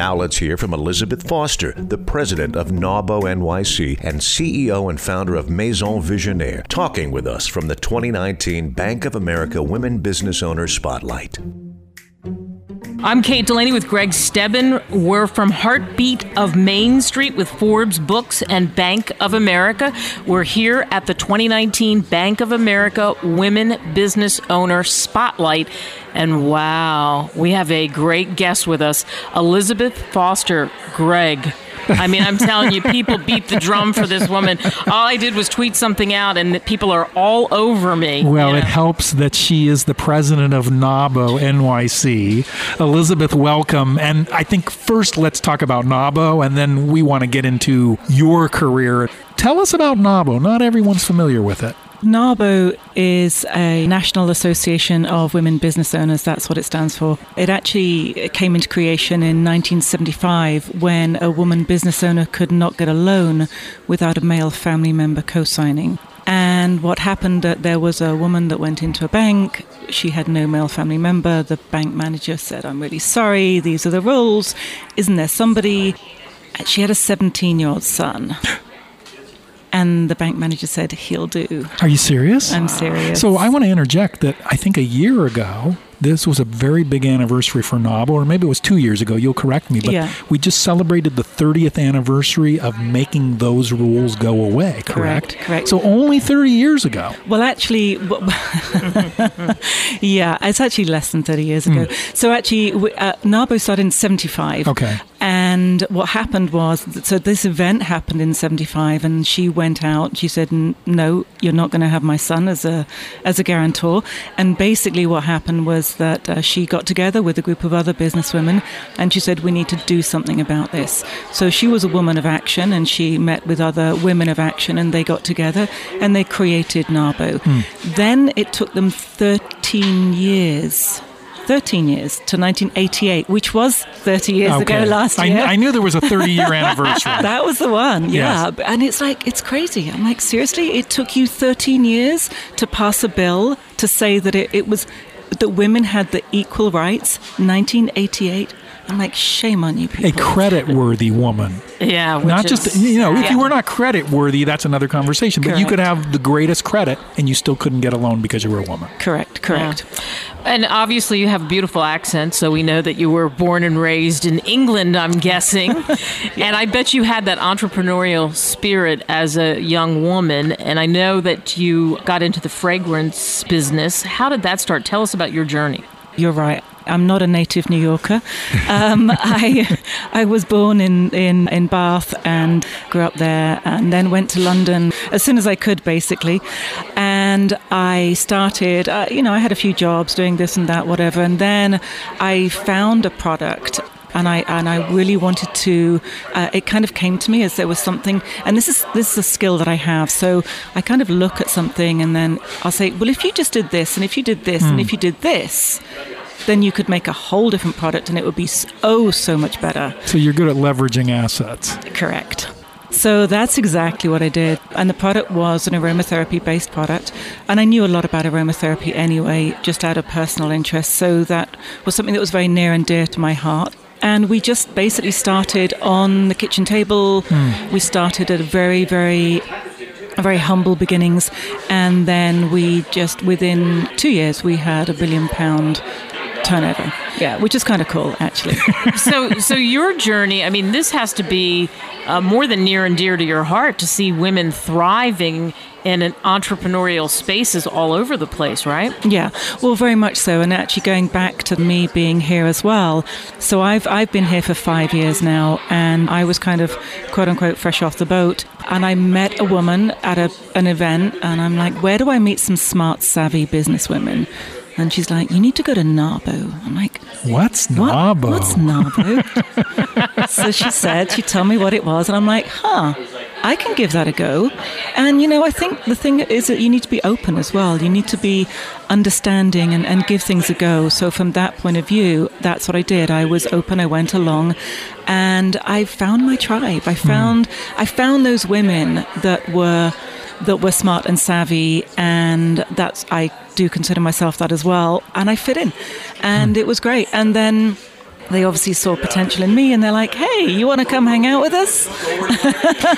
Now let's hear from Elizabeth Foster, the president of NAWBO NYC and CEO and founder of Maison Visionnaire, talking with us from the 2019 Bank of America Women Business Owners Spotlight. I'm Kate Delaney with Greg Stebben. We're from Heartbeat of Main Street with Forbes Books and Bank of America. We're here at the 2019 Bank of America Women Business Owner Spotlight. And wow, we have a great guest with us, Elizabeth Foster. Greg, I mean, I'm telling you, people beat the drum for this woman. All I did was tweet something out, and people are all over me. Well, you know? it helps that she is the president of NAWBO NYC. Elizabeth, welcome. And I think first let's talk about NAWBO, and then we want to get into your career. Tell us about NAWBO. Not everyone's familiar with it. NAWBO is a National Association of Women Business Owners. That's what it stands for. It actually came into creation in 1975 when a woman business owner could not get a loan without a male family member co signing. And what happened that there was a woman that went into a bank. She had no male family member. The bank manager said, I'm really sorry. These are the rules. Isn't there somebody? She had a 17 year old son. And the bank manager said, he'll do. Are you serious? I'm serious. So I want to interject that I think a year ago, this was a very big anniversary for NAWBO, or maybe it was two years ago. You'll correct me, but Yeah. we just celebrated the 30th anniversary of making those rules go away. Correct. Correct, correct. So only 30 years ago. Well, actually, yeah, it's actually less than 30 years ago. So, actually, uh, NAWBO started in 75. Okay. And what happened was, so this event happened in 75, and she went out. She said, No, you're not going to have my son as a, as a guarantor. And basically, what happened was that uh, she got together with a group of other businesswomen, and she said, We need to do something about this. So, she was a woman of action, and she met with other women of action, and they got together and they created NAWBO. Then it took them 13 years. 13 years to 1988, which was 30 years ago Okay. last I, year. I knew there was a 30 year anniversary. That was the one, yeah. Yes. And it's like, it's crazy. I'm like, seriously? It took you 13 years to pass a bill to say that it, it was, that women had the equal rights, 1988. I'm like, shame on you people. a credit worthy woman. yeah, not is- just, you know, if you were not credit worthy, that's another conversation. But you could have the greatest credit and you still couldn't get a loan because you were a woman. Correct, correct. And obviously, you have a beautiful accent, so we know that you were born and raised in England, I'm guessing. And I bet you had that entrepreneurial spirit as a young woman. And I know that you got into the fragrance business. How did that start? Tell us about your journey. You're right. I'm not a native New Yorker. Um, I I was born in, in, in Bath and grew up there, and then went to London as soon as I could, basically. And I started, uh, you know, I had a few jobs doing this and that, whatever. And then I found a product and I and I really wanted to. Uh, it kind of came to me as there was something, and this is this is a skill that I have. So I kind of look at something, and then I'll say, well, if you just did this, and if you did this, and if you did this, then you could make a whole different product, and it would be oh so much better. So you're good at leveraging assets. Correct. So that's exactly what I did. And the product was an aromatherapy based product. And I knew a lot about aromatherapy anyway, just out of personal interest. So that was something that was very near and dear to my heart. And we just basically started on the kitchen table. Hmm. We started at a very, very very humble beginnings and then we just within two years we had a billion pound turnover yeah which is kind of cool actually so so your journey i mean this has to be uh, more than near and dear to your heart to see women thriving in an entrepreneurial spaces all over the place right Yeah, well, very much so. And actually, going back to me being here as well. So I've I've been here for five years now, and I was kind of quote unquote fresh off the boat. And I met a woman at a, an event, and I'm like, where do I meet some smart, savvy businesswomen? And she's like, you need to go to NAWBO. I'm like, What's what? NAWBO? What's NAWBO? so she said, she told me what it was, and I'm like, huh, I can give that a go. And, you know, I think the thing is that you need to be open as well. You need to be understanding and, and give things a go. So, from that point of view, that's what I did. I was open, I went along, and I found my tribe. I hmm. found, I found those women that were that were smart and savvy, and that's I do consider myself that as well. And I fit in, and hmm. it was great. And then they obviously saw potential in me and they're like, hey, you want to come hang out with us?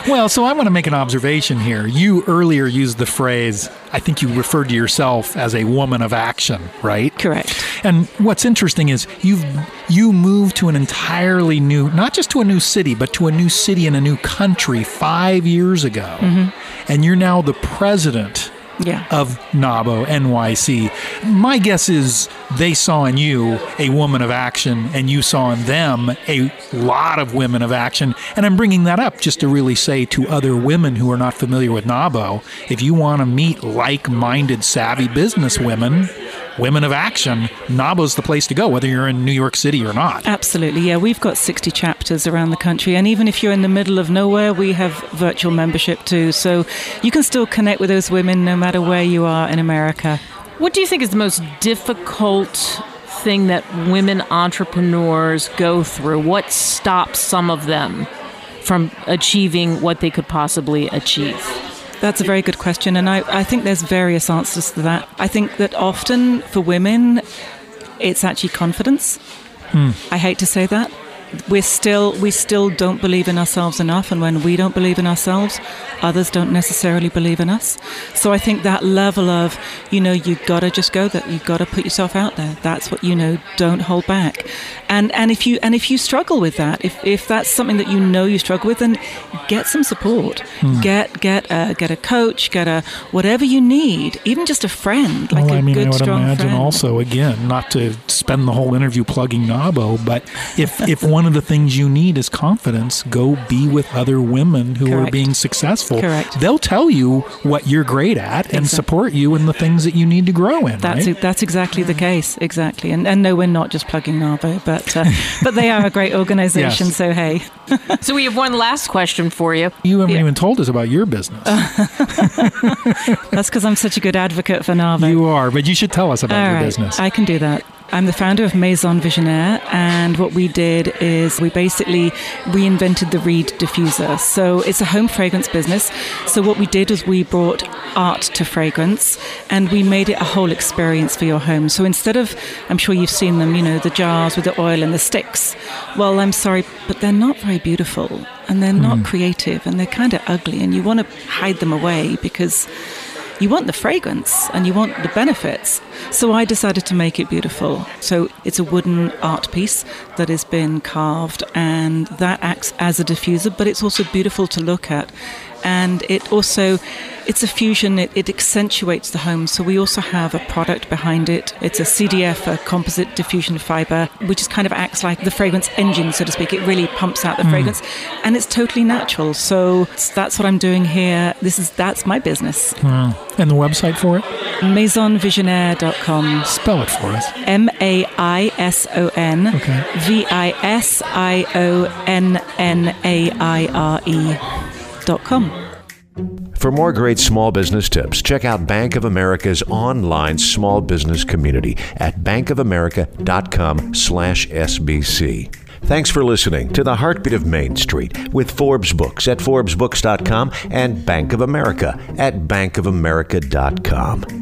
well, so I want to make an observation here. You earlier used the phrase, I think you referred to yourself as a woman of action, right? Correct. And what's interesting is you've you moved to an entirely new, not just to a new city, but to a new city in a new country five years ago. Mm-hmm. And you're now the president yeah. of NAWBO NYC. My guess is they saw in you a woman of action and you saw in them a lot of women of action. And I'm bringing that up just to really say to other women who are not familiar with NAWBO if you want to meet like minded, savvy business women, women of action, NAWBO's the place to go, whether you're in New York City or not. Absolutely, yeah. We've got 60 chapters around the country, and even if you're in the middle of nowhere, we have virtual membership too. So you can still connect with those women no matter where you are in America. What do you think is the most difficult thing that women entrepreneurs go through? What stops some of them from achieving what they could possibly achieve? That's a very good question, and I, I think there's various answers to that. I think that often for women, it's actually confidence. Hmm. I hate to say that. We're still we still don't believe in ourselves enough, and when we don't believe in ourselves, others don't necessarily believe in us. So I think that level of you know you gotta just go that you gotta put yourself out there. That's what you know. Don't hold back. And and if you and if you struggle with that, if, if that's something that you know you struggle with, then get some support. Hmm. Get get a, get a coach. Get a whatever you need. Even just a friend, like well, a I mean, good I would strong imagine friend. also, again, not to spend the whole interview plugging NAWBO, but if, if one of the things you need is confidence, go be with other women who are being successful. Correct. They'll tell you what you're great at and Exactly. support you in the things that you need to grow in. That's right? it, that's exactly the case, exactly. And, and no, we're not just plugging NAWBO, but uh, but they are a great organisation. Yes. So hey, So we have one last question for you. You haven't Yeah. even told us about your business. that's because I'm such a good advocate for NAWBO. you are, but you should tell us about All your right, business. I can do that. I'm the founder of Maison Visionnaire, and what we did is we basically reinvented the reed diffuser. So it's a home fragrance business. So what we did was we brought art to fragrance, and we made it a whole experience for your home. So instead of, I'm sure you've seen them, you know, the jars with the oil and the sticks. Well, I'm sorry, but they're not very beautiful, and they're not hmm. creative, and they're kind of ugly, and you want to hide them away because you want the fragrance and you want the benefits. So I decided to make it beautiful. So it's a wooden art piece that has been carved and that acts as a diffuser, but it's also beautiful to look at. And it also, it's a fusion, it, it accentuates the home. So we also have a product behind it. It's a CDF, a composite diffusion fiber, which is kind of acts like the fragrance engine, so to speak. It really pumps out the fragrance and it's totally natural. So that's what I'm doing here. This is, that's my business. Hmm. And the website for it? maisonvisionnaire.com. Spell it for us. M A I S O N Okay. V I S I O N N A I R E dot com. For more great small business tips, check out Bank of America's online small business community at bankofamerica.com/sbc. Thanks for listening to The Heartbeat of Main Street with Forbes Books at forbesbooks.com and Bank of America at bankofamerica.com.